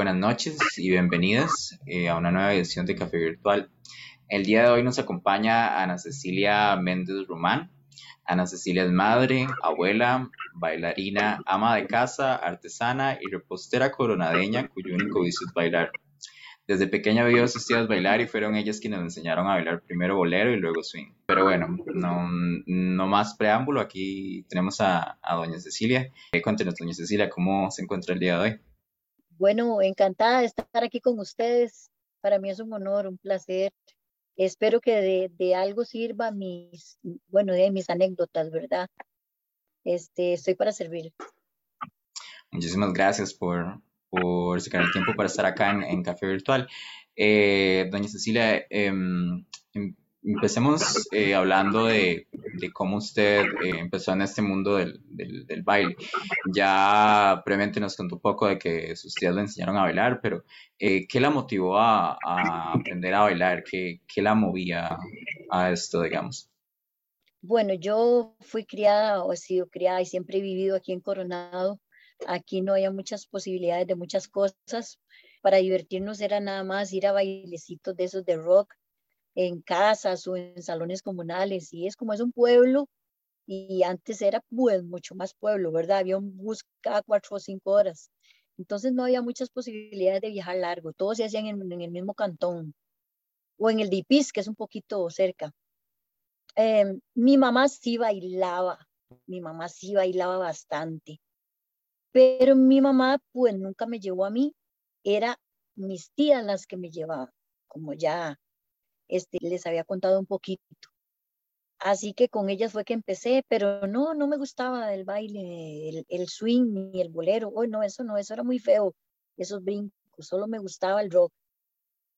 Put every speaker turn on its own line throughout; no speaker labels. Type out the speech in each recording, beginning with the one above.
Buenas noches y bienvenidas eh, a una nueva edición de Café Virtual. El día de hoy nos acompaña Ana Cecilia Méndez Román. Ana Cecilia es madre, abuela, bailarina, ama de casa, artesana y repostera coronadeña cuyo único vicio es bailar. Desde pequeña vio a sus tías bailar y fueron ellas quienes me enseñaron a bailar primero bolero y luego swing. Pero bueno, no, no más preámbulo, aquí tenemos a, a doña Cecilia. Eh, cuéntenos, doña Cecilia, ¿cómo se encuentra el día de hoy?
Bueno, encantada de estar aquí con ustedes. Para mí es un honor, un placer. Espero que de, algo sirva mis, bueno, de mis anécdotas, ¿verdad? Este, estoy para servir.
Muchísimas gracias por, por sacar el tiempo para estar acá en, Café Virtual. Eh, doña Cecilia, em, em, empecemos eh, hablando de, cómo usted eh, empezó en este mundo del, baile. Ya previamente nos contó un poco de que sus tías le enseñaron a bailar, pero ¿qué la motivó a, aprender a bailar? ¿Qué, ¿Qué, la movía a esto, digamos?
Bueno, yo fui criada o he sido criada y siempre he vivido aquí en Coronado Aquí no había muchas posibilidades de muchas cosas. Para divertirnos era nada más ir a bailecitos de esos de rock en casas o en salones comunales. Y es como es un pueblo y antes era pues mucho más pueblo, ¿verdad? Había un bus cada cuatro o cinco horas. Entonces no había muchas posibilidades de viajar largo. Todos se hacían en, el mismo cantón o en el Dipis, que es un poquito cerca. Em, mi mamá sí bailaba, mi mamá sí bailaba bastante. Pero mi mamá pues nunca me llevó a mí, era mis tías las que me llevaban, como ya este, les había contado un poquito. Así que con ellas fue que empecé, pero no, no me gustaba el baile, el, swing ni el bolero. Oh, no, eso no, eso era muy feo, esos brincos, solo me gustaba el rock.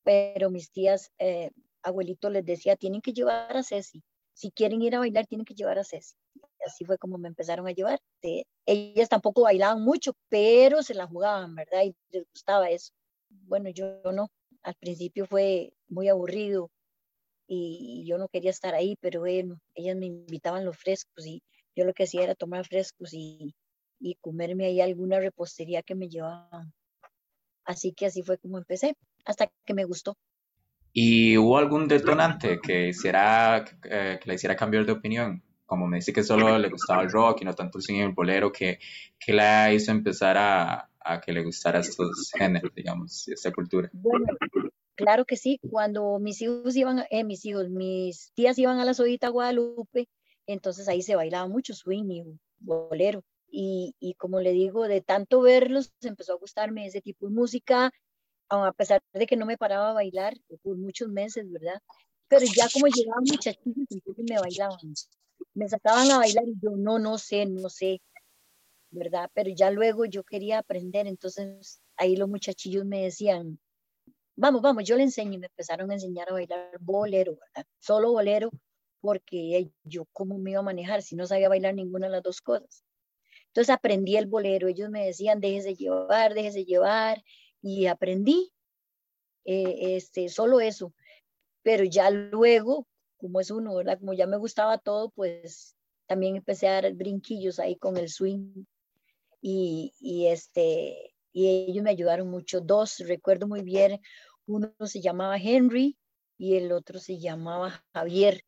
Pero mis tías, eh, abuelito les decía, tienen que llevar a Ceci. Si quieren ir a bailar, tienen que llevar a Ceci así fue como me empezaron a llevar. ellas tampoco bailaban mucho, pero se la jugaban, ¿verdad? Y les gustaba eso. Bueno, yo no. Al principio fue muy aburrido y yo no quería estar ahí, pero bueno, ellas me invitaban los frescos y yo lo que hacía era tomar frescos y, y comerme ahí alguna repostería que me llevaban. Así que así fue como empecé, hasta que me gustó.
¿Y hubo algún detonante que, hiciera, eh, que le hiciera cambiar de opinión? como me dice que solo le gustaba el rock y no tanto el cine y el bolero, que, que la hizo empezar a, a, que le gustara estos géneros, digamos, y esta cultura?
Bueno, claro que sí. Cuando mis hijos iban, eh, mis hijos, mis tías iban a la Sodita Guadalupe, entonces ahí se bailaba mucho swing y bolero. Y, y, como le digo, de tanto verlos, empezó a gustarme ese tipo de música, a pesar de que no me paraba a bailar por muchos meses, ¿verdad? Pero ya como llegaban muchachitos, entonces me bailaban me sacaban a bailar y yo no, no sé, no sé, ¿verdad? Pero ya luego yo quería aprender, entonces ahí los muchachillos me decían, vamos, vamos, yo le enseño y me empezaron a enseñar a bailar bolero, ¿verdad? Solo bolero, porque yo cómo me iba a manejar si no sabía bailar ninguna de las dos cosas. Entonces aprendí el bolero, ellos me decían, déjese llevar, déjese llevar, y aprendí eh, este, solo eso. Pero ya luego como es uno, ¿verdad? Como ya me gustaba todo, pues también empecé a dar brinquillos ahí con el swing y, y este, y ellos me ayudaron mucho. Dos, recuerdo muy bien, uno se llamaba Henry y el otro se llamaba Javier.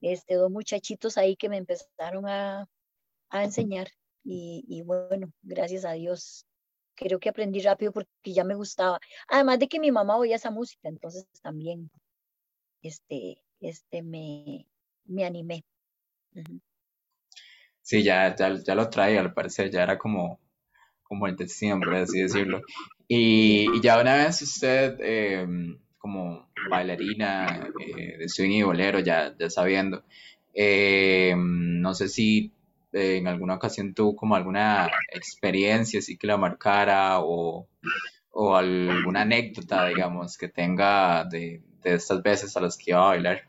Este, dos muchachitos ahí que me empezaron a, a enseñar y, bueno, gracias a Dios creo que aprendí rápido porque ya me gustaba. Además de que mi mamá oía esa música, entonces también este, este, me, me animé.
Sí, ya, ya, lo trae, al parecer, ya era como, como el destino, por así decirlo. Y, ya una vez usted, em, como bailarina eh, de swing y bolero, ya, ya sabiendo, em, no sé si en alguna ocasión tuvo como alguna experiencia así que la marcara o, o alguna anécdota, digamos, que tenga de, de estas veces a las que iba a bailar.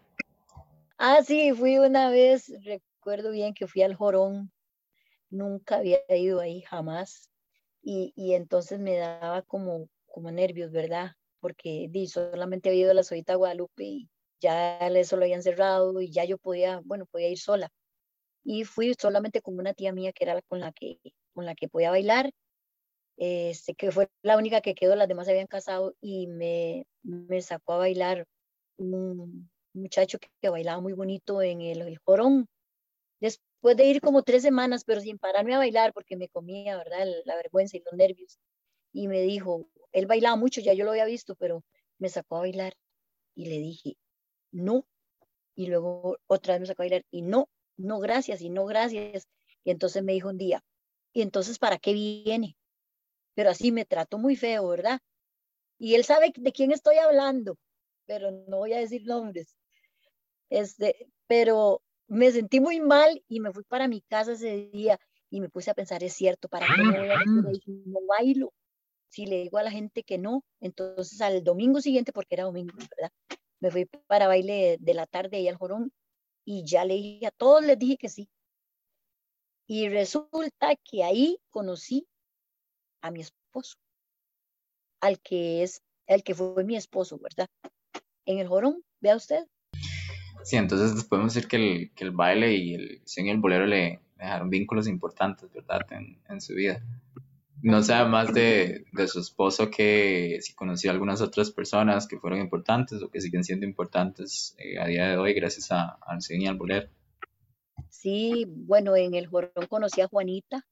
Ah, sí, fui una vez, recuerdo bien que fui al Jorón, nunca había ido ahí jamás, y, entonces me daba como, como nervios, ¿verdad? Porque di, solamente había ido a la Solita Guadalupe y ya eso lo habían cerrado y ya yo podía, bueno, podía ir sola. Y fui solamente con una tía mía que era con la que, con la que podía bailar este, que fue la única que quedó, las demás se habían casado y me, me sacó a bailar un muchacho que, bailaba muy bonito en el, el, jorón. Después de ir como tres semanas, pero sin pararme a bailar porque me comía, ¿verdad? La vergüenza y los nervios. Y me dijo, él bailaba mucho, ya yo lo había visto, pero me sacó a bailar y le dije, no. Y luego otra vez me sacó a bailar y no, no gracias y no gracias. Y entonces me dijo un día, ¿y entonces para qué viene? Pero así me trató muy feo, ¿verdad? Y él sabe de quién estoy hablando, pero no voy a decir nombres. Este, pero me sentí muy mal y me fui para mi casa ese día y me puse a pensar, es cierto, ¿para qué me voy a no bailo? Si le digo a la gente que no, entonces al domingo siguiente, porque era domingo, ¿verdad? Me fui para baile de la tarde y al jorón y ya le dije a todos, les dije que sí. Y resulta que ahí conocí a mi esposo, al que es, el que fue mi esposo, ¿verdad? En el jorón, vea usted.
Sí, entonces podemos decir que el, que el baile y el y el bolero le dejaron vínculos importantes, ¿verdad? En, su vida no sé más de, de, su esposo que si conoció a algunas otras personas que fueron importantes o que siguen siendo importantes eh, a día de hoy gracias a, al cine y al bolero.
Sí, bueno, en el jorón conocí a Juanita,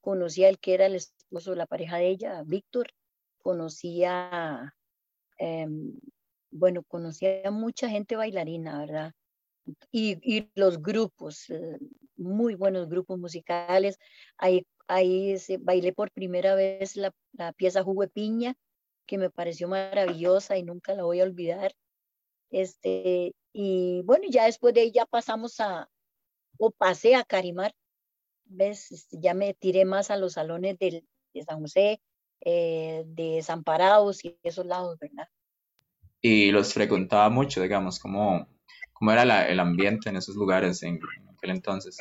conocí al que era el esposo de la pareja de ella, Víctor, conocía, em, bueno, conocía a mucha gente bailarina, ¿verdad? Y, y los grupos, eh, muy buenos grupos musicales. Ahí Ahí bailé por primera vez la, pieza Jugo Piña, que me pareció maravillosa y nunca la voy a olvidar. Este, y bueno, ya después de ahí ya pasamos a, o pasé a Carimar, ¿ves? Este, ya me tiré más a los salones de San José, eh, de Parados y esos lados, ¿verdad?
Y los frecuentaba mucho, digamos, ¿cómo, cómo era el ambiente en esos lugares en aquel entonces?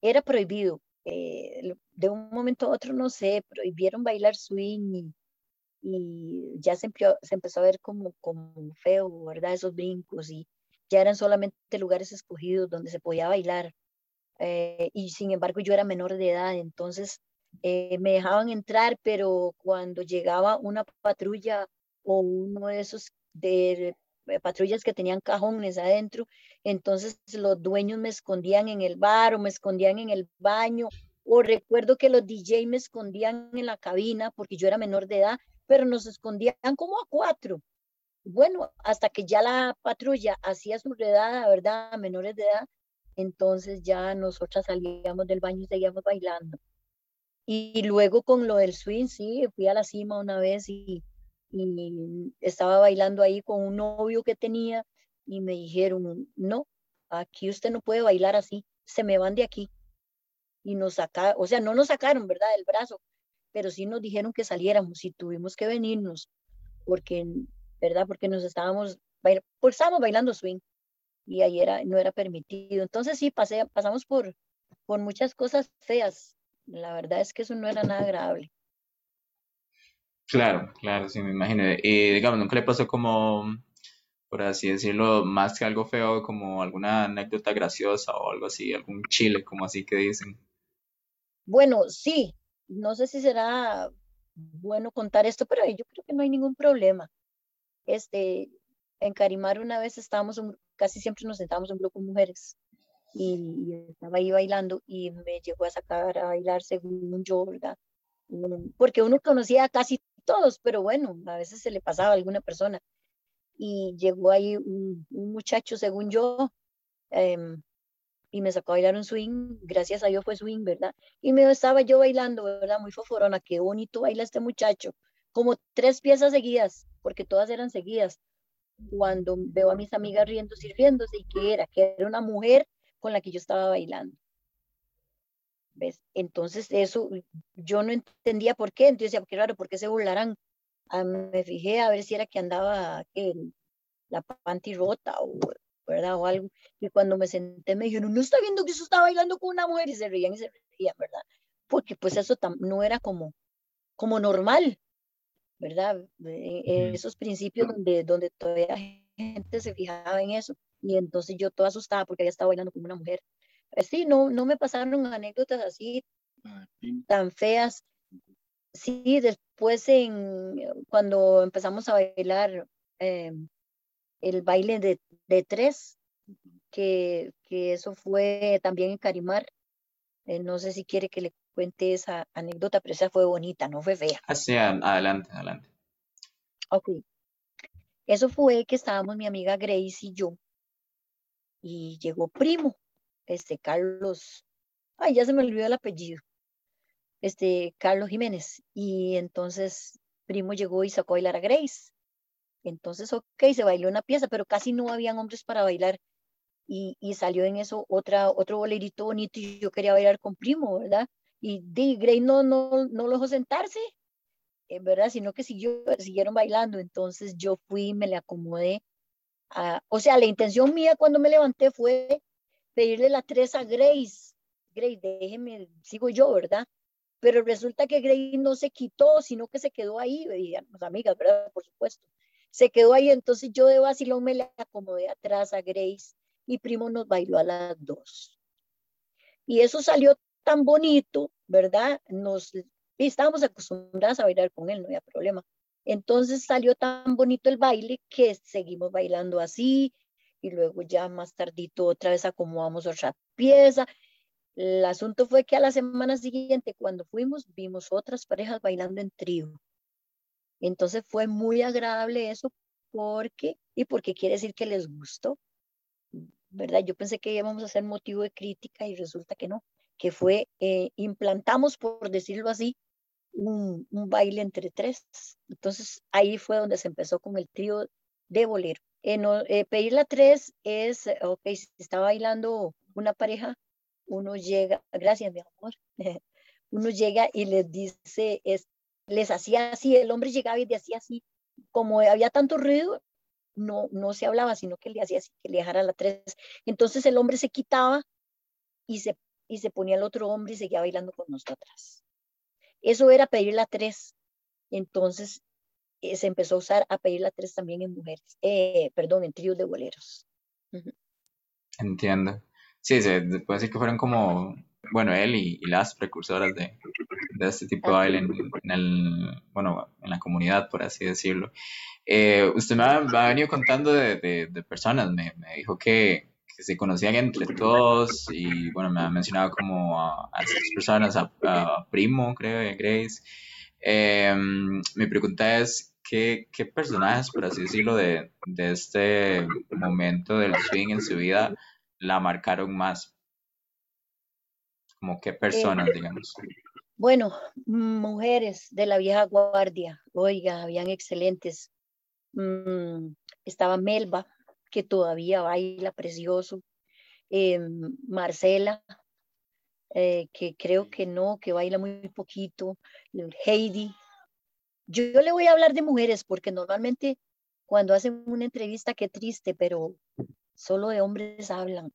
Era prohibido, eh, de un momento a otro, no sé, prohibieron bailar swing y, ya se, se, empezó a ver como, como feo, ¿verdad? Esos brincos y ya eran solamente lugares escogidos donde se podía bailar. Eh, y sin embargo yo era menor de edad, entonces eh, me dejaban entrar, pero cuando llegaba una patrulla o uno de esos de eh, patrullas que tenían cajones adentro, entonces los dueños me escondían en el bar o me escondían en el baño, o recuerdo que los DJ me escondían en la cabina porque yo era menor de edad, pero nos escondían como a cuatro. Bueno, hasta que ya la patrulla hacía su redada, ¿verdad? A menores de edad, entonces ya nosotras salíamos del baño y seguíamos bailando. Y luego con lo del swing, sí, fui a la cima una vez y y estaba bailando ahí con un novio que tenía y me dijeron, no, aquí usted no puede bailar así, se me van de aquí. Y nos sacaron, o sea, no nos sacaron, ¿verdad?, del brazo, pero sí nos dijeron que saliéramos y tuvimos que venirnos, porque, ¿verdad?, porque nos estábamos, pues estábamos bailando swing y ahí era, no era permitido. Entonces sí, pasé, pasamos por, por muchas cosas feas. La verdad es que eso no era nada agradable.
Claro, claro, sí, me imagino. Y digamos, nunca le pasó como, por así decirlo, más que algo feo, como alguna anécdota graciosa o algo así, algún chile, como así que dicen.
Bueno, sí, no sé si será bueno contar esto, pero yo creo que no hay ningún problema. Este, en Carimar una vez estábamos, casi siempre nos sentábamos un grupo de mujeres y, estaba ahí bailando y me llegó a sacar a bailar según yo, ¿verdad? Porque uno conocía casi todos, pero bueno, a veces se le pasaba a alguna persona. Y llegó ahí un, muchacho, según yo, em, y me sacó a bailar un swing, gracias a Dios fue swing, ¿verdad? Y me estaba yo bailando, ¿verdad? Muy foforona, qué bonito baila este muchacho, como tres piezas seguidas, porque todas eran seguidas. Cuando veo a mis amigas riendo, sirviéndose, ¿y qué era? Que era una mujer con la que yo estaba bailando. ¿Ves? Entonces eso yo no entendía por qué, entonces decía, qué raro, ¿por qué se burlarán? Ah, me fijé a ver si era que andaba la panty rota o, ¿verdad? o algo, y cuando me senté me dijeron, no está viendo que eso estaba bailando con una mujer, y se reían y se reían, ¿verdad? Porque pues eso no era como, como normal, ¿verdad? esos principios donde, donde todavía gente se fijaba en eso, y entonces yo toda asustada porque ella estaba bailando con una mujer, sí, no, no me pasaron anécdotas así ah, tan feas. sí, después en, cuando empezamos a bailar eh, el baile de, de tres, que, que, eso fue también en Carimar. Eh, no sé si quiere que le cuente esa anécdota, pero esa fue bonita, no fue fea.
Así, ah, adelante, adelante.
Ok. Eso fue que estábamos mi amiga Grace y yo, y llegó primo, este Carlos, ay, ya se me olvidó el apellido, este Carlos Jiménez, y entonces primo llegó y sacó a bailar a Grace. Entonces, ok, se bailó una pieza, pero casi no habían hombres para bailar. Y, y salió en eso otra, otro bolerito bonito y yo quería bailar con primo, ¿verdad? Y de Grace no, no, no lo dejó sentarse, eh, ¿verdad? Sino que siguió, siguieron bailando. Entonces yo fui y me le acomodé. O sea, la intención mía cuando me levanté fue pedirle la tres a Grace. Grace, déjeme, sigo yo, ¿verdad? Pero resulta que Grace no se quitó, sino que se quedó ahí, digamos, amigas, ¿verdad? Por supuesto. Se quedó ahí, entonces yo de vacilón me le acomodé atrás a Grace y primo nos bailó a las dos. Y eso salió tan bonito, ¿verdad? Nos estábamos acostumbradas a bailar con él, no había problema. Entonces salió tan bonito el baile que seguimos bailando así y luego ya más tardito otra vez acomodamos otra pieza. El asunto fue que a la semana siguiente cuando fuimos vimos otras parejas bailando en trío. Entonces fue muy agradable eso porque y porque quiere decir que les gustó. ¿Verdad? Yo pensé que íbamos a ser motivo de crítica y resulta que no, que fue, eh, implantamos, por decirlo así, un, baile entre tres. Entonces ahí fue donde se empezó con el trío de bolero. En, eh, pedir la tres es, ok, si está bailando una pareja, uno llega, gracias mi amor, uno llega y les dice, es, les hacía así, el hombre llegaba y le hacía así, como había tanto ruido, no, no se hablaba, sino que le hacía así, que le dejara la tres. Entonces el hombre se quitaba y se, y se ponía el otro hombre y seguía bailando con nosotras. Eso era pedir la tres. Entonces eh, se empezó a usar a pedir la tres también en mujeres, eh, perdón, en tríos de boleros.
Entiendo. Sí, se puede decir que fueron como, bueno, él y, las precursoras de, de, este tipo de baile en, el, bueno, en la comunidad, por así decirlo. Eh, usted me ha, venido contando de, de personas, me, me, dijo que, que se conocían entre todos y bueno, me ha mencionado como a, a esas personas, a, Primo, creo, Grace. Em, mi pregunta es, ¿qué, ¿qué, personajes, por así decirlo, de, de, este momento del swing en su vida la marcaron más? Como qué personas, digamos.
Bueno, mujeres de la vieja guardia, oiga, habían excelentes. Mm, estaba Melba, que todavía baila precioso. Eh, Marcela, eh, que creo que no, que baila muy poquito. Heidi. Yo, le voy a hablar de mujeres porque normalmente cuando hacen una entrevista, qué triste, pero solo de hombres hablan.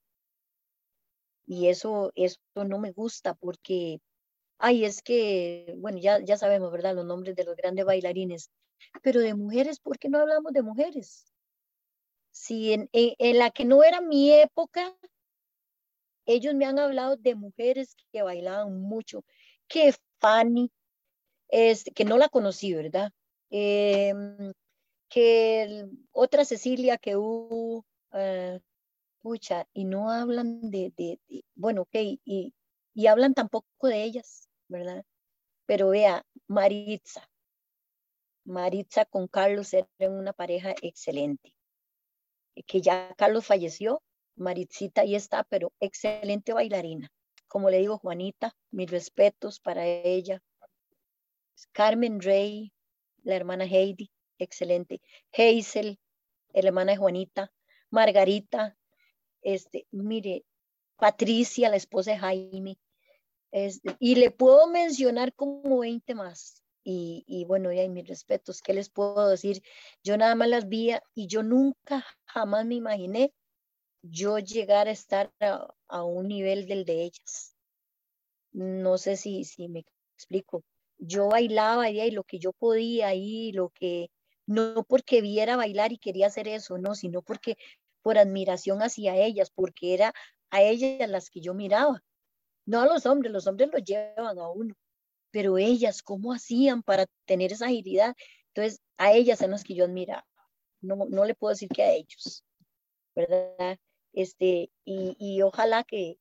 Y eso, eso no me gusta porque, ay, es que, bueno, ya, ya sabemos, ¿verdad? Los nombres de los grandes bailarines, pero de mujeres, ¿por qué no hablamos de mujeres? si en, la que no era mi época, ellos me han hablado de mujeres que bailaban mucho, que Fanny, es, que no la conocí, ¿verdad? Em, que otra Cecilia que hubo, uh, pucha, y no hablan de, de, bueno, ok, y, y hablan tampoco de ellas, ¿verdad? Pero vea, Maritza, Maritza con Carlos eran una pareja excelente que ya Carlos falleció, Maritzita ahí está, pero excelente bailarina. Como le digo, Juanita, mis respetos para ella. Carmen Rey, la hermana Heidi, excelente. Hazel, la hermana de Juanita. Margarita, este, mire, Patricia, la esposa de Jaime. Este, y le puedo mencionar como 20 más. Y, bueno, y mis respetos, ¿qué les puedo decir? Yo nada más las vi y yo nunca, jamás me imaginé yo llegar a estar a, un nivel del de ellas. No sé si, si me explico. Yo bailaba y lo que yo podía y lo que, no porque viera bailar y quería hacer eso, no, sino porque por admiración hacia ellas, porque era a ellas las que yo miraba, no a los hombres, los hombres los llevan a uno, pero ellas, ¿cómo hacían para tener esa agilidad? Entonces, a ellas son las que yo admiraba. No, no le puedo decir que a ellos, ¿verdad? Este, y, y ojalá que,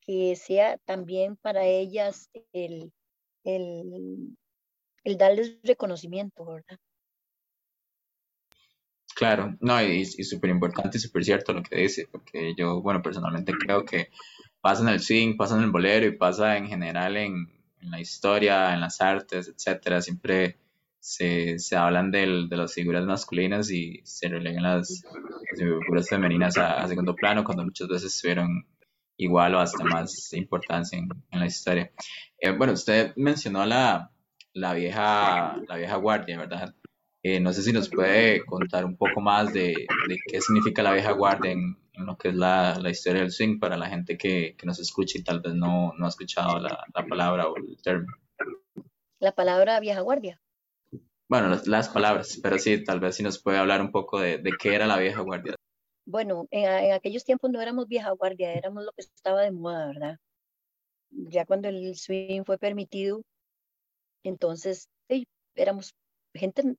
que sea también para ellas el, el, el darles reconocimiento, ¿verdad?
Claro, no, y, y súper importante y súper cierto lo que dice, porque yo, bueno, personalmente creo que pasa en el swing, pasa en el bolero y pasa en general en, la historia, en las artes, etcétera, siempre se, se hablan del, de las figuras masculinas y se relegan las, figuras femeninas a, segundo plano, cuando muchas veces tuvieron igual o hasta más importancia en, en la historia. Eh, bueno, usted mencionó la, la, vieja, la vieja guardia, ¿verdad? Eh, no sé si nos puede contar un poco más de, de qué significa la vieja guardia en, en lo que es la, la, historia del swing para la gente que, que nos escucha y tal vez no, no ha escuchado la, la, palabra o el término.
La palabra vieja guardia.
Bueno, las, las, palabras, pero sí, tal vez si nos puede hablar un poco de, de qué era la vieja guardia.
Bueno, en, aquellos tiempos no éramos vieja guardia, éramos lo que estaba de moda, ¿verdad? Ya cuando el swing fue permitido, entonces sí, éramos gente,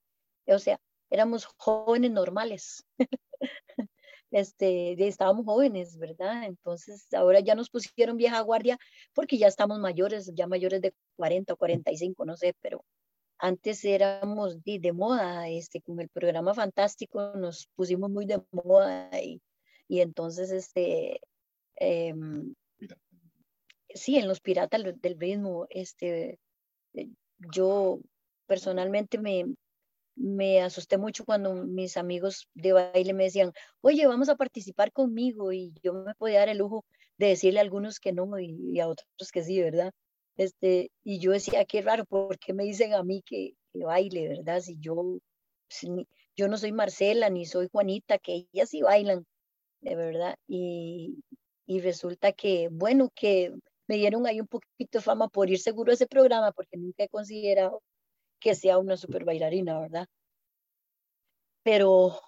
o sea, éramos jóvenes normales. este, estábamos jóvenes, ¿verdad? Entonces ahora ya nos pusieron vieja guardia porque ya estamos mayores, ya mayores de 40 o 45, no sé, pero antes éramos de, de moda, este, con el programa fantástico nos pusimos muy de moda y, y entonces, este, eh, sí, en los piratas del ritmo, este, eh, yo personalmente me, me asusté mucho cuando mis amigos de baile me decían, oye, vamos a participar conmigo y yo me podía dar el lujo de decirle a algunos que no y, a otros que sí, ¿verdad? Este, y yo decía, qué raro, ¿por qué me dicen a mí que, que baile, ¿verdad? Si yo, yo no soy Marcela ni soy Juanita, que ellas sí bailan, de verdad. Y, y resulta que, bueno, que me dieron ahí un poquito de fama por ir seguro a ese programa, porque nunca he considerado que sea una super bailarina, ¿verdad? Pero,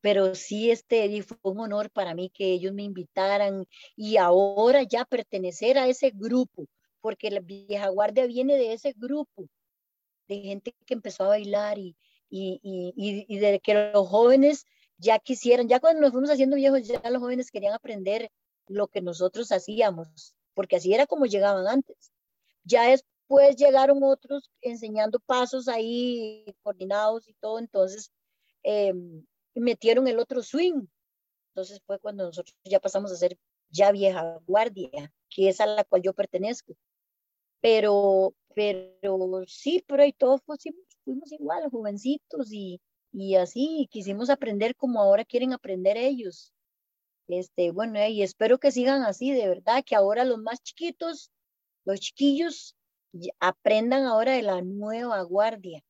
pero sí, este, fue un honor para mí que ellos me invitaran y ahora ya pertenecer a ese grupo, porque la vieja guardia viene de ese grupo, de gente que empezó a bailar y, y, y, y de que los jóvenes ya quisieran, ya cuando nos fuimos haciendo viejos, ya los jóvenes querían aprender lo que nosotros hacíamos, porque así era como llegaban antes. Ya es Después llegaron otros enseñando pasos ahí coordinados y todo, entonces eh, metieron el otro swing. Entonces fue cuando nosotros ya pasamos a ser ya vieja guardia, que es a la cual yo pertenezco. Pero, pero sí, pero ahí todos fuimos, fuimos igual, jovencitos y, y así quisimos aprender como ahora quieren aprender ellos. Este, bueno, y espero que sigan así, de verdad, que ahora los más chiquitos, los chiquillos, aprendan ahora de la nueva guardia,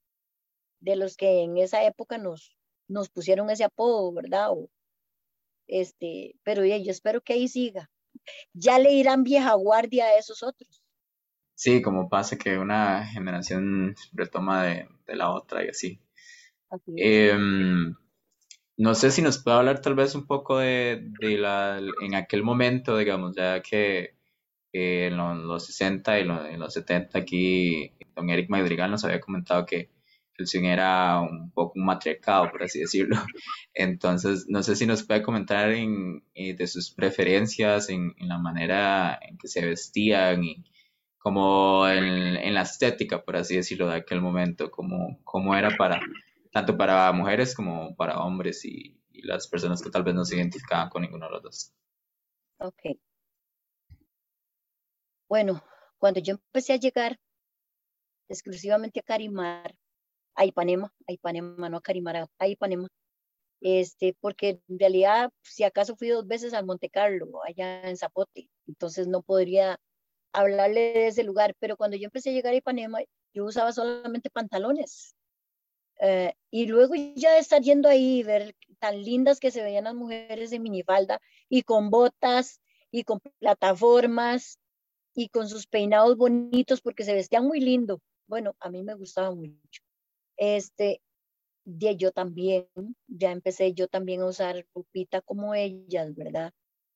de los que en esa época nos, nos pusieron ese apodo, ¿verdad? Este, pero yo espero que ahí siga. Ya le irán vieja guardia a esos otros.
Sí, como pasa que una generación retoma de, de la otra y así. Em, no sé si nos puede hablar tal vez un poco de, de la, en aquel momento, digamos, ya que en los, 60 y en los 70 aquí don Eric Madrigal nos había comentado que el swing era un poco un matriarcado, por así decirlo. Entonces, no sé si nos puede comentar en, eh, de sus preferencias en, en, la manera en que se vestían y como en, en, la estética, por así decirlo, de aquel momento, como, como era para, tanto para mujeres como para hombres y, y las personas que tal vez no se identificaban con ninguno de los dos.
Ok, bueno, cuando yo empecé a llegar exclusivamente a Carimar, a Ipanema, a Ipanema, no a Carimar, a Ipanema, este, porque en realidad, si acaso fui dos veces al Monte Carlo, allá en Zapote, entonces no podría hablarle de ese lugar, pero cuando yo empecé a llegar a Ipanema, yo usaba solamente pantalones. Eh, y luego ya de estar yendo ahí ver tan lindas que se veían las mujeres en minifalda y con botas y con plataformas y con sus peinados bonitos porque se vestían muy lindo. Bueno, a mí me gustaba mucho. Este, de yo también, ya empecé yo también a usar ropita como ellas, ¿verdad?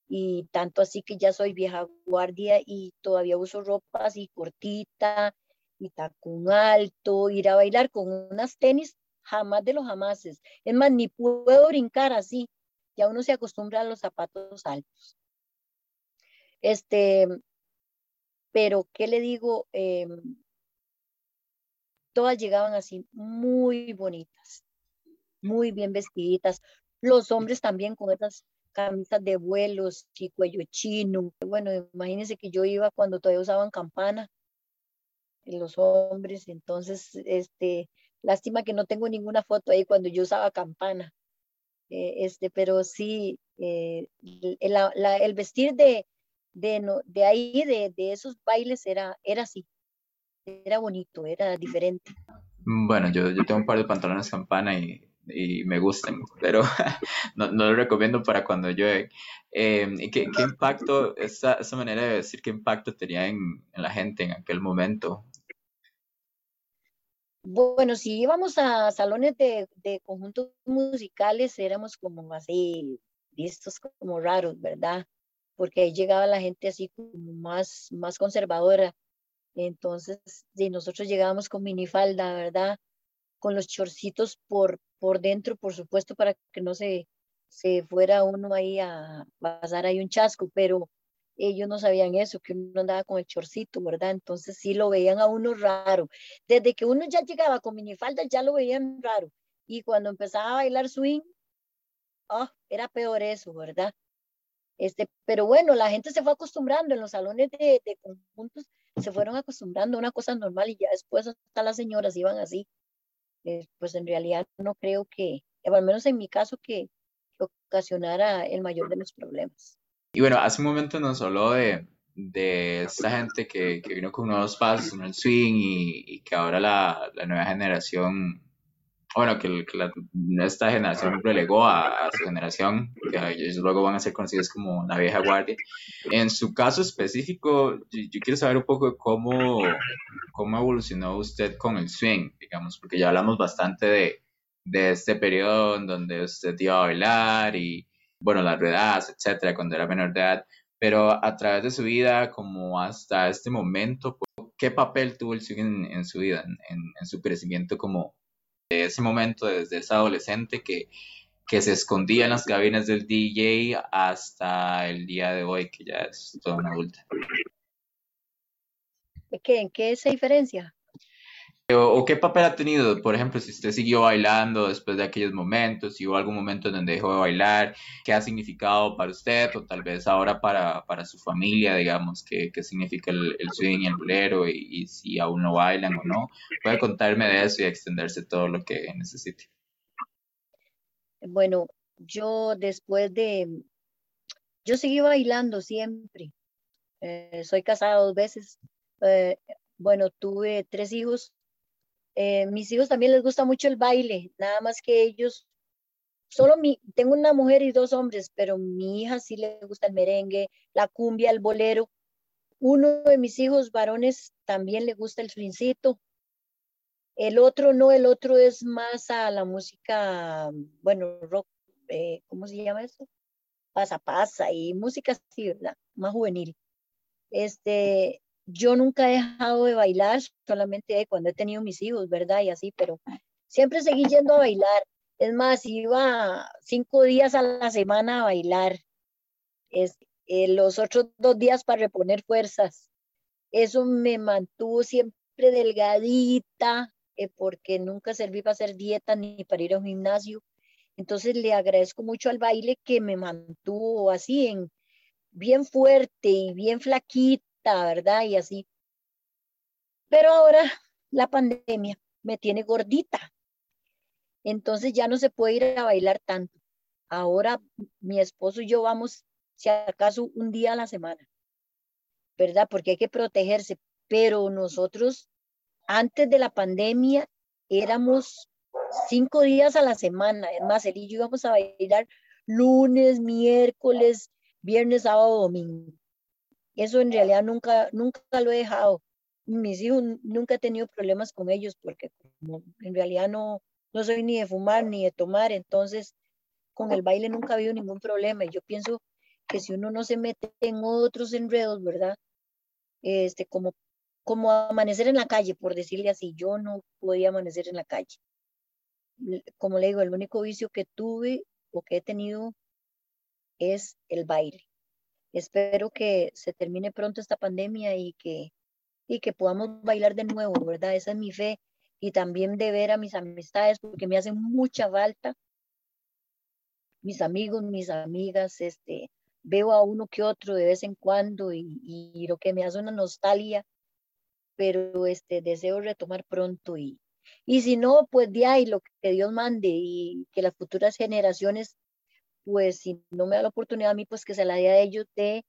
Y tanto así que ya soy vieja guardia y todavía uso ropa así cortita y tacón alto, ir a bailar con unas tenis, jamás de los jamases. Es más, ni puedo brincar así. Ya uno se acostumbra a los zapatos altos. Este, pero, ¿qué le digo? Em, todas llegaban así, muy bonitas, muy bien vestiditas. Los hombres también con esas camisas de vuelos y cuello chino. Bueno, imagínense que yo iba cuando todavía usaban campana los hombres, entonces, este, lástima que no tengo ninguna foto ahí cuando yo usaba campana. Eh, este, pero sí, eh, el, vestir de, de, de ahí, de, de, esos bailes, era, era así, era bonito, era diferente.
Bueno, yo, yo tengo un par de pantalones campana y y me gusten, pero no, no, lo recomiendo para cuando llueve. Eh, ¿qué, ¿qué, impacto, esa, esa, manera de decir, qué impacto tenía en, en, la gente en aquel momento?
Bueno, si íbamos a salones de, de conjuntos musicales, éramos como así, vistos como raros, ¿verdad? Porque ahí llegaba la gente así como más, más conservadora. Entonces, si nosotros llegábamos con minifalda, ¿verdad? Con los chorcitos por, por dentro, por supuesto, para que no se, se fuera uno ahí a pasar ahí un chasco, pero ellos no sabían eso, que uno andaba con el chorcito, ¿verdad? Entonces sí lo veían a uno raro. Desde que uno ya llegaba con minifalda, ya lo veían raro. Y cuando empezaba a bailar swing, oh, era peor eso, ¿verdad? Este, pero bueno, la gente se fue acostumbrando en los salones de, de conjuntos, se fueron acostumbrando a una cosa normal y ya después hasta las señoras iban así. Eh, pues en realidad no creo que, al menos en mi caso, que, ocasionara el mayor de los problemas.
Y bueno, hace un momento nos habló de, de esta gente que, que, vino con nuevos pasos en el swing y, y que ahora la, la, nueva generación, bueno, que, que esta generación relegó a, a, su generación, que ellos luego van a ser conocidos como la vieja guardia. En su caso específico, yo, yo quiero saber un poco cómo, cómo evolucionó usted con el swing, digamos, porque ya hablamos bastante de, de este periodo en donde usted iba a bailar y, bueno, las ruedas, etcétera, cuando era menor de edad, pero a través de su vida, como hasta este momento, ¿qué papel tuvo el swing en, en su vida, en, en, su crecimiento como ese momento, desde ese adolescente que, que se escondía en las cabinas del DJ hasta el día de hoy, que ya es toda una adulta?
¿Qué, ¿En qué se diferencia?
O, qué papel ha tenido, por ejemplo, si usted siguió bailando después de aquellos momentos, si hubo algún momento en donde dejó de bailar, qué ha significado para usted o tal vez ahora para, para su familia, digamos, qué, qué significa el, swing y el bolero y, y, si aún no bailan o no. Puede contarme de eso y extenderse todo lo que necesite.
Bueno, yo después de, yo seguí bailando siempre. Eh, soy casada dos veces. Eh, bueno, tuve tres hijos eh, mis hijos también les gusta mucho el baile, nada más que ellos, solo mi, tengo una mujer y dos hombres, pero mi hija sí le gusta el merengue, la cumbia, el bolero. Uno de mis hijos varones también le gusta el swincito. El otro no, el otro es más a la música, bueno, rock, eh, ¿cómo se llama eso? Pasa, pasa y música así, ¿verdad? Más juvenil. Este, yo nunca he dejado de bailar, solamente cuando he tenido mis hijos, ¿verdad? Y así, pero siempre seguí yendo a bailar. Es más, iba cinco días a la semana a bailar. Es, eh, los otros dos días para reponer fuerzas. Eso me mantuvo siempre delgadita, eh, porque nunca serví para hacer dieta ni para ir a un gimnasio. Entonces le agradezco mucho al baile que me mantuvo así en bien fuerte y bien flaquita ¿verdad? Y así. Pero ahora la pandemia me tiene gordita. Entonces ya no se puede ir a bailar tanto. Ahora mi esposo y yo vamos, si acaso, un día a la semana, ¿verdad? Porque hay que protegerse. Pero nosotros, antes de la pandemia, éramos cinco días a la semana. Es más, él y yo íbamos a bailar lunes, miércoles, viernes, sábado, domingo. Eso en realidad nunca, nunca lo he dejado. Mis hijos nunca he tenido problemas con ellos porque en realidad no, no soy ni de fumar ni de tomar, entonces con el baile nunca ha habido ningún problema. Y yo pienso que si uno no se mete en otros enredos, ¿verdad? Este, como como amanecer en la calle, por decirle así. Yo no podía amanecer en la calle. Como le digo, el único vicio que tuve o que he tenido es el baile. Espero que se termine pronto esta pandemia y que, y que podamos bailar de nuevo, ¿verdad? Esa es mi fe. Y también de ver a mis amistades, porque me hacen mucha falta. Mis amigos, mis amigas, este, veo a uno que otro de vez en cuando y, y lo que me hace una nostalgia, pero este, deseo retomar pronto y, y si no, pues de ahí lo que Dios mande y que las futuras generaciones pues si no me da la oportunidad a mí, pues que se la dé a ellos de,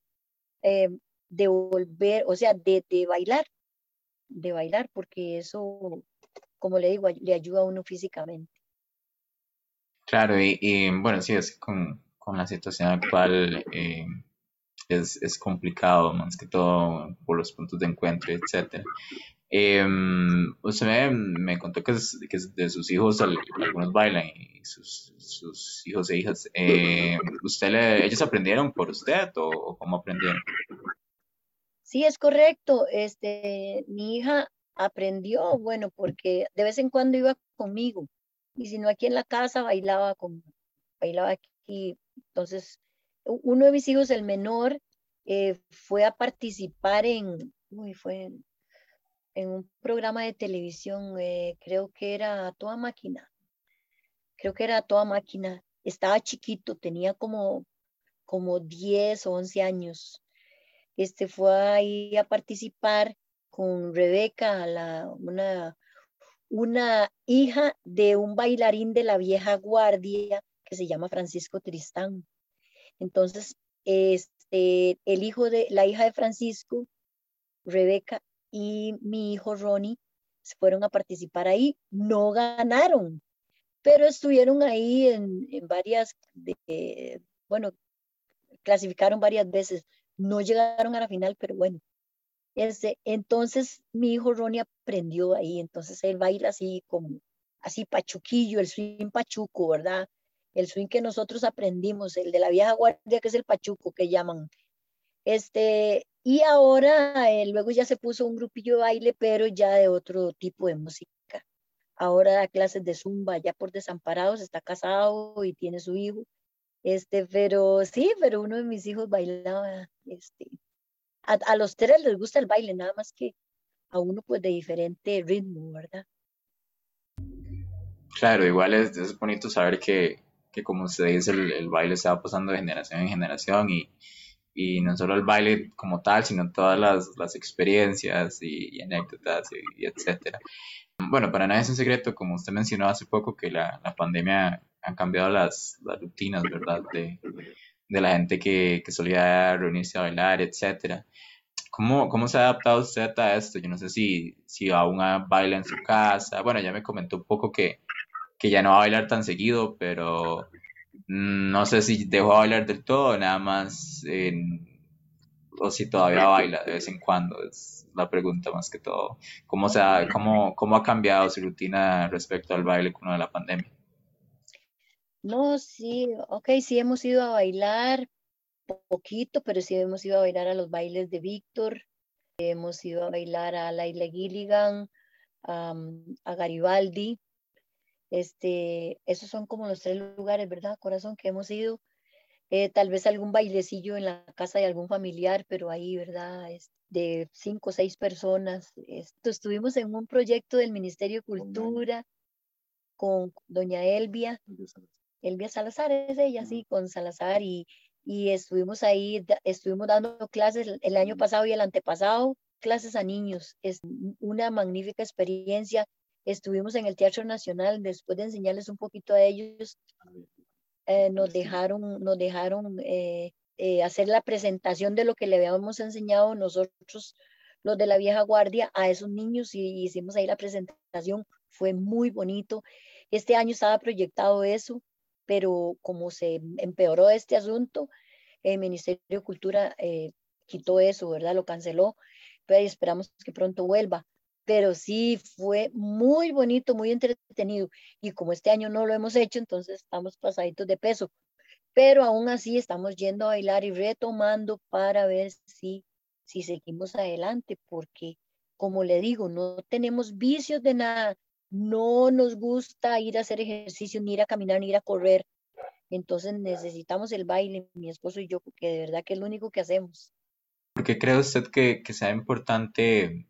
eh, de volver, o sea, de, de, bailar, de bailar, porque eso, como le digo, le ayuda a uno físicamente.
Claro, y, bueno, sí, es con, con la situación actual eh, es, es, complicado, más que todo por los puntos de encuentro, etcétera. Eh, usted me, contó que, de sus hijos algunos bailan y sus, sus hijos e hijas. Eh, ¿usted ¿Ellos aprendieron por usted o, cómo aprendieron?
Sí, es correcto. Este, mi hija aprendió, bueno, porque de vez en cuando iba conmigo y si no aquí en la casa bailaba con, bailaba aquí. Entonces, uno de mis hijos, el menor, eh, fue a participar en, uy, fue en, en un programa de televisión, eh, creo que era toda máquina, creo que era toda máquina, estaba chiquito, tenía como, como 10 o 11 años. Este fue ahí a participar con Rebeca, la, una, una hija de un bailarín de la vieja guardia que se llama Francisco Tristán. Entonces, este, el hijo de la hija de Francisco, Rebeca, y mi hijo Ronnie fueron a participar ahí, no ganaron, pero estuvieron ahí en, varias, bueno, clasificaron varias veces, no llegaron a la final, pero bueno. Este, entonces mi hijo Ronnie aprendió ahí, entonces él baila así como, así pachuquillo, el swing pachuco, ¿verdad? El swing que nosotros aprendimos, el de la vieja guardia, que es el pachuco que llaman. Este, y ahora, eh, luego ya se puso un grupillo de baile, pero ya de otro tipo de música. Ahora da clases de zumba, ya por desamparados, está casado y tiene su hijo. Este, pero sí, pero uno de mis hijos bailaba, este, a, los tres les gusta el baile, nada más que a uno pues de diferente ritmo, ¿verdad?
Claro, igual es, es bonito saber que, que como se dice, el, el baile se va pasando de generación en generación y, y no solo el baile como tal, sino todas las, las experiencias y, anécdotas y, etcétera. Bueno, para nadie es un secreto, como usted mencionó hace poco, que la, la pandemia ha cambiado las, las rutinas, ¿verdad? De, de la gente que, que, solía reunirse a bailar, etcétera. ¿Cómo, ¿Cómo se ha adaptado usted a esto? Yo no sé si, si aún baila en su casa. Bueno, ya me comentó un poco que, que ya no va a bailar tan seguido, pero no sé si dejó de bailar del todo, nada más, o si todavía baila de vez en cuando, es la pregunta más que todo. ¿Cómo, se ha, cómo, cómo ha cambiado su rutina respecto al baile con de la pandemia?
No, sí, ok, sí hemos ido a bailar poquito, pero sí hemos ido a bailar a los bailes de Víctor, hemos ido a bailar a Laila Gilligan, a Garibaldi, este, esos son como los tres lugares, ¿verdad, corazón? Que hemos ido. Eh, tal vez algún bailecillo en la casa de algún familiar, pero ahí, ¿verdad? Es de cinco o seis personas. Esto, estuvimos en un proyecto del Ministerio de Cultura con doña Elvia, Elvia Salazar es ella, sí, con Salazar, y, y estuvimos ahí, estuvimos dando clases el año pasado y el antepasado, clases a niños. Es una magnífica experiencia Estuvimos en el Teatro Nacional, después de enseñarles un poquito a ellos, eh, nos dejaron, nos dejaron eh, eh, hacer la presentación de lo que le habíamos enseñado nosotros, los de la vieja guardia, a esos niños y hicimos ahí la presentación. Fue muy bonito. Este año estaba proyectado eso, pero como se empeoró este asunto, el Ministerio de Cultura quitó eso, ¿verdad? Lo canceló, pero esperamos que pronto vuelva pero sí fue muy bonito, muy entretenido. Y como este año no lo hemos hecho, entonces estamos pasaditos de peso. Pero aún así estamos yendo a bailar y retomando para ver si, si seguimos adelante, porque como le digo, no tenemos vicios de nada, no nos gusta ir a hacer ejercicio, ni ir a caminar, ni ir a correr. Entonces necesitamos el baile, mi esposo y yo, porque de verdad que es lo único que hacemos.
¿Por qué cree usted que, que sea importante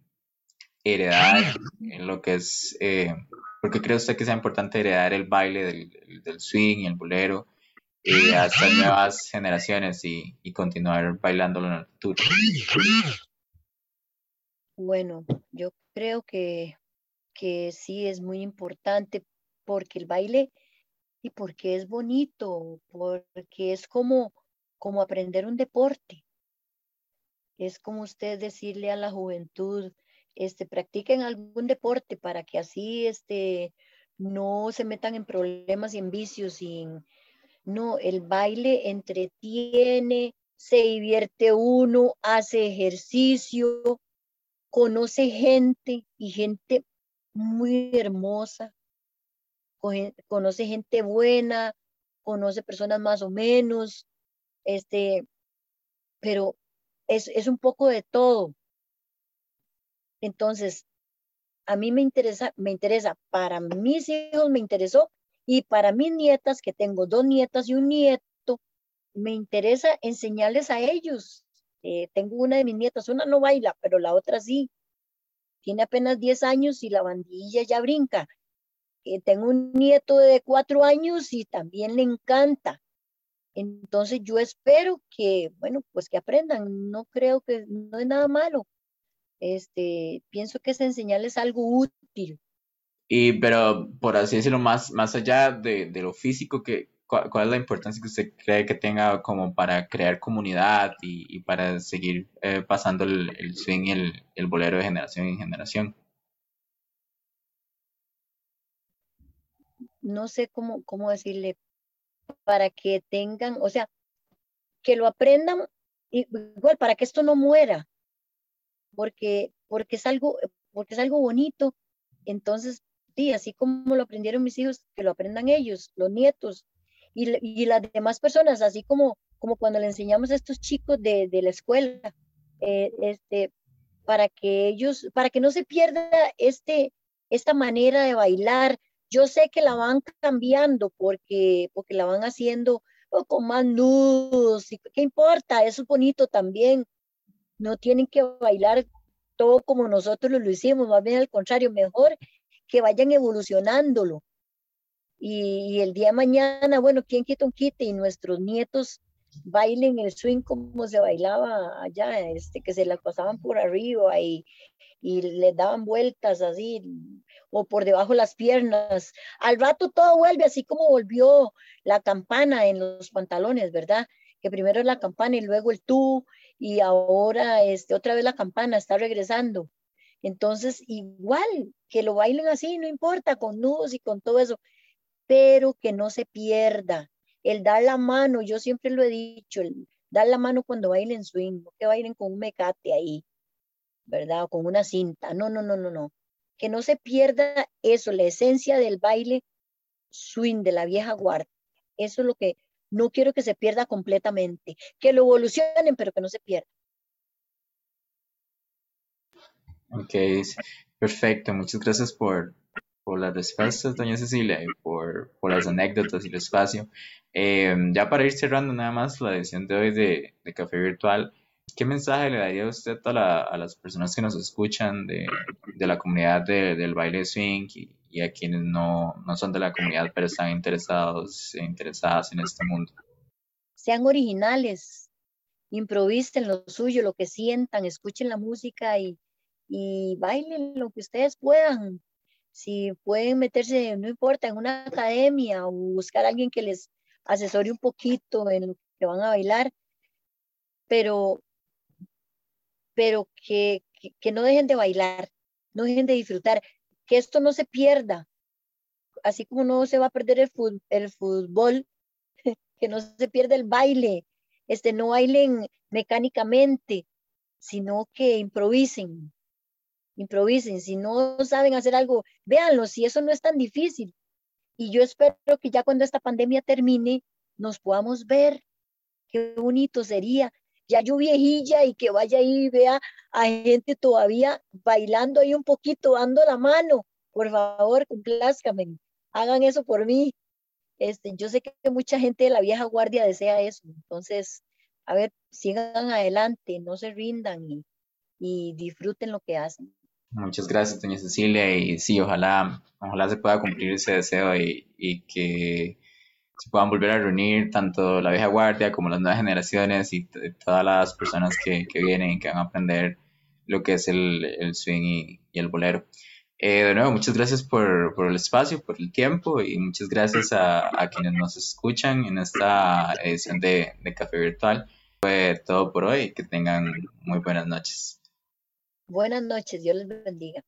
heredar lo que es, eh, por qué cree usted que sea importante heredar el baile del, del swing y el bolero y a estas nuevas generaciones y, y continuar bailándolo en el futuro?
Bueno, yo creo que, que sí es muy importante porque el baile y porque es bonito, porque es como, como aprender un deporte. Es como usted decirle a la juventud, este, practiquen algún deporte para que así este, no se metan en problemas y en vicios. Y, no, el baile entretiene, se divierte uno, hace ejercicio, conoce gente y gente muy hermosa, conoce gente buena, conoce personas más o menos, este, pero es, es un poco de todo. Entonces, a mí me interesa, me interesa, para mis hijos me interesó y para mis nietas, que tengo dos nietas y un nieto, me interesa enseñarles a ellos. Eh, tengo una de mis nietas, una no baila, pero la otra sí. Tiene apenas 10 años y la bandilla ya brinca. Eh, tengo un nieto de cuatro años y también le encanta. Entonces yo espero que, bueno, pues que aprendan. No creo que no es nada malo. Este, pienso que es enseñarles algo útil.
Y, pero por así decirlo, más, más allá de, de lo físico, que, cuál, es la importancia que usted cree que tenga como para crear comunidad y, y para seguir eh, pasando el, el, swing y el, el bolero de generación en generación?
no sé cómo, cómo decirle, para que tengan, o sea, que lo aprendan, igual para que esto no muera, porque, porque, es, algo, porque es algo bonito. Entonces, sí, así como lo aprendieron mis hijos, que lo aprendan ellos, los nietos y, y las demás personas, así como, como cuando le enseñamos a estos chicos de, de la escuela, eh, este, para que ellos, para que no se pierda este, esta manera de bailar, yo sé que la van cambiando porque, porque la van haciendo con más nudos. ¿Qué importa? Eso es bonito también. No tienen que bailar todo como nosotros lo hicimos, más bien al contrario, mejor que vayan evolucionándolo. Y, el día de mañana, bueno, ¿quién quita un quite? Y nuestros nietos bailen el swing como se bailaba allá, este, que se la pasaban por arriba y, y le daban vueltas así, o por debajo las piernas. Al rato todo vuelve así como volvió la campana en los pantalones, ¿verdad? Que primero la campana y luego el tú, y ahora este, otra vez la campana está regresando. Entonces, igual que lo bailen así, no importa, con nudos y con todo eso, pero que no se pierda. El dar la mano, yo siempre lo he dicho, el dar la mano cuando bailen swing, no que bailen con un mecate ahí, ¿verdad? O con una cinta. No, no, no, no, no que no se pierda eso, la esencia del baile swing de la vieja guardia. Eso es lo que no quiero que se pierda completamente, que lo evolucionen, pero que no se pierda.
Ok, perfecto. Muchas gracias por, por las respuestas, doña Cecilia, y por, por las anécdotas y el espacio. Eh, ya para ir cerrando nada más la edición de hoy de, de Café Virtual, ¿Qué mensaje le daría usted a, las personas que nos escuchan de, la comunidad del baile swing a quienes no, son de la comunidad pero están interesados e interesadas en este mundo?
Sean originales, improvisen lo suyo, lo que sientan, escuchen la música y, y bailen lo que ustedes puedan. Si pueden meterse, no importa, en una academia o buscar a alguien que les asesore un poquito en lo que van a bailar, pero pero que, que, no dejen de bailar, no dejen de disfrutar, que esto no se pierda, así como no se va a perder el el fútbol que no se pierda el baile, este, no bailen mecánicamente, sino que improvisen, improvisen, si no saben hacer algo, véanlo, si eso no es tan difícil. Y yo espero que ya cuando esta pandemia termine, nos podamos ver. Qué bonito sería ya yo viejilla y que vaya ahí y vea a gente todavía bailando ahí un poquito, dando la mano. Por favor, complázcame, hagan eso por mí. Este, yo sé que mucha gente de la vieja guardia desea eso. Entonces, a ver, sigan adelante, no se rindan y, disfruten lo que hacen.
Muchas gracias, doña Cecilia, y sí, ojalá, ojalá se pueda cumplir ese deseo y, y que se puedan volver a reunir tanto la vieja guardia como las nuevas generaciones y todas las personas que, que, vienen y que van a aprender lo que es el, el swing y, el bolero. Eh, de nuevo, muchas gracias por, por, el espacio, por el tiempo y muchas gracias a, a quienes nos escuchan en esta edición de, de Café Virtual. Fue todo por hoy. Que tengan muy buenas noches.
Buenas noches. Dios les bendiga.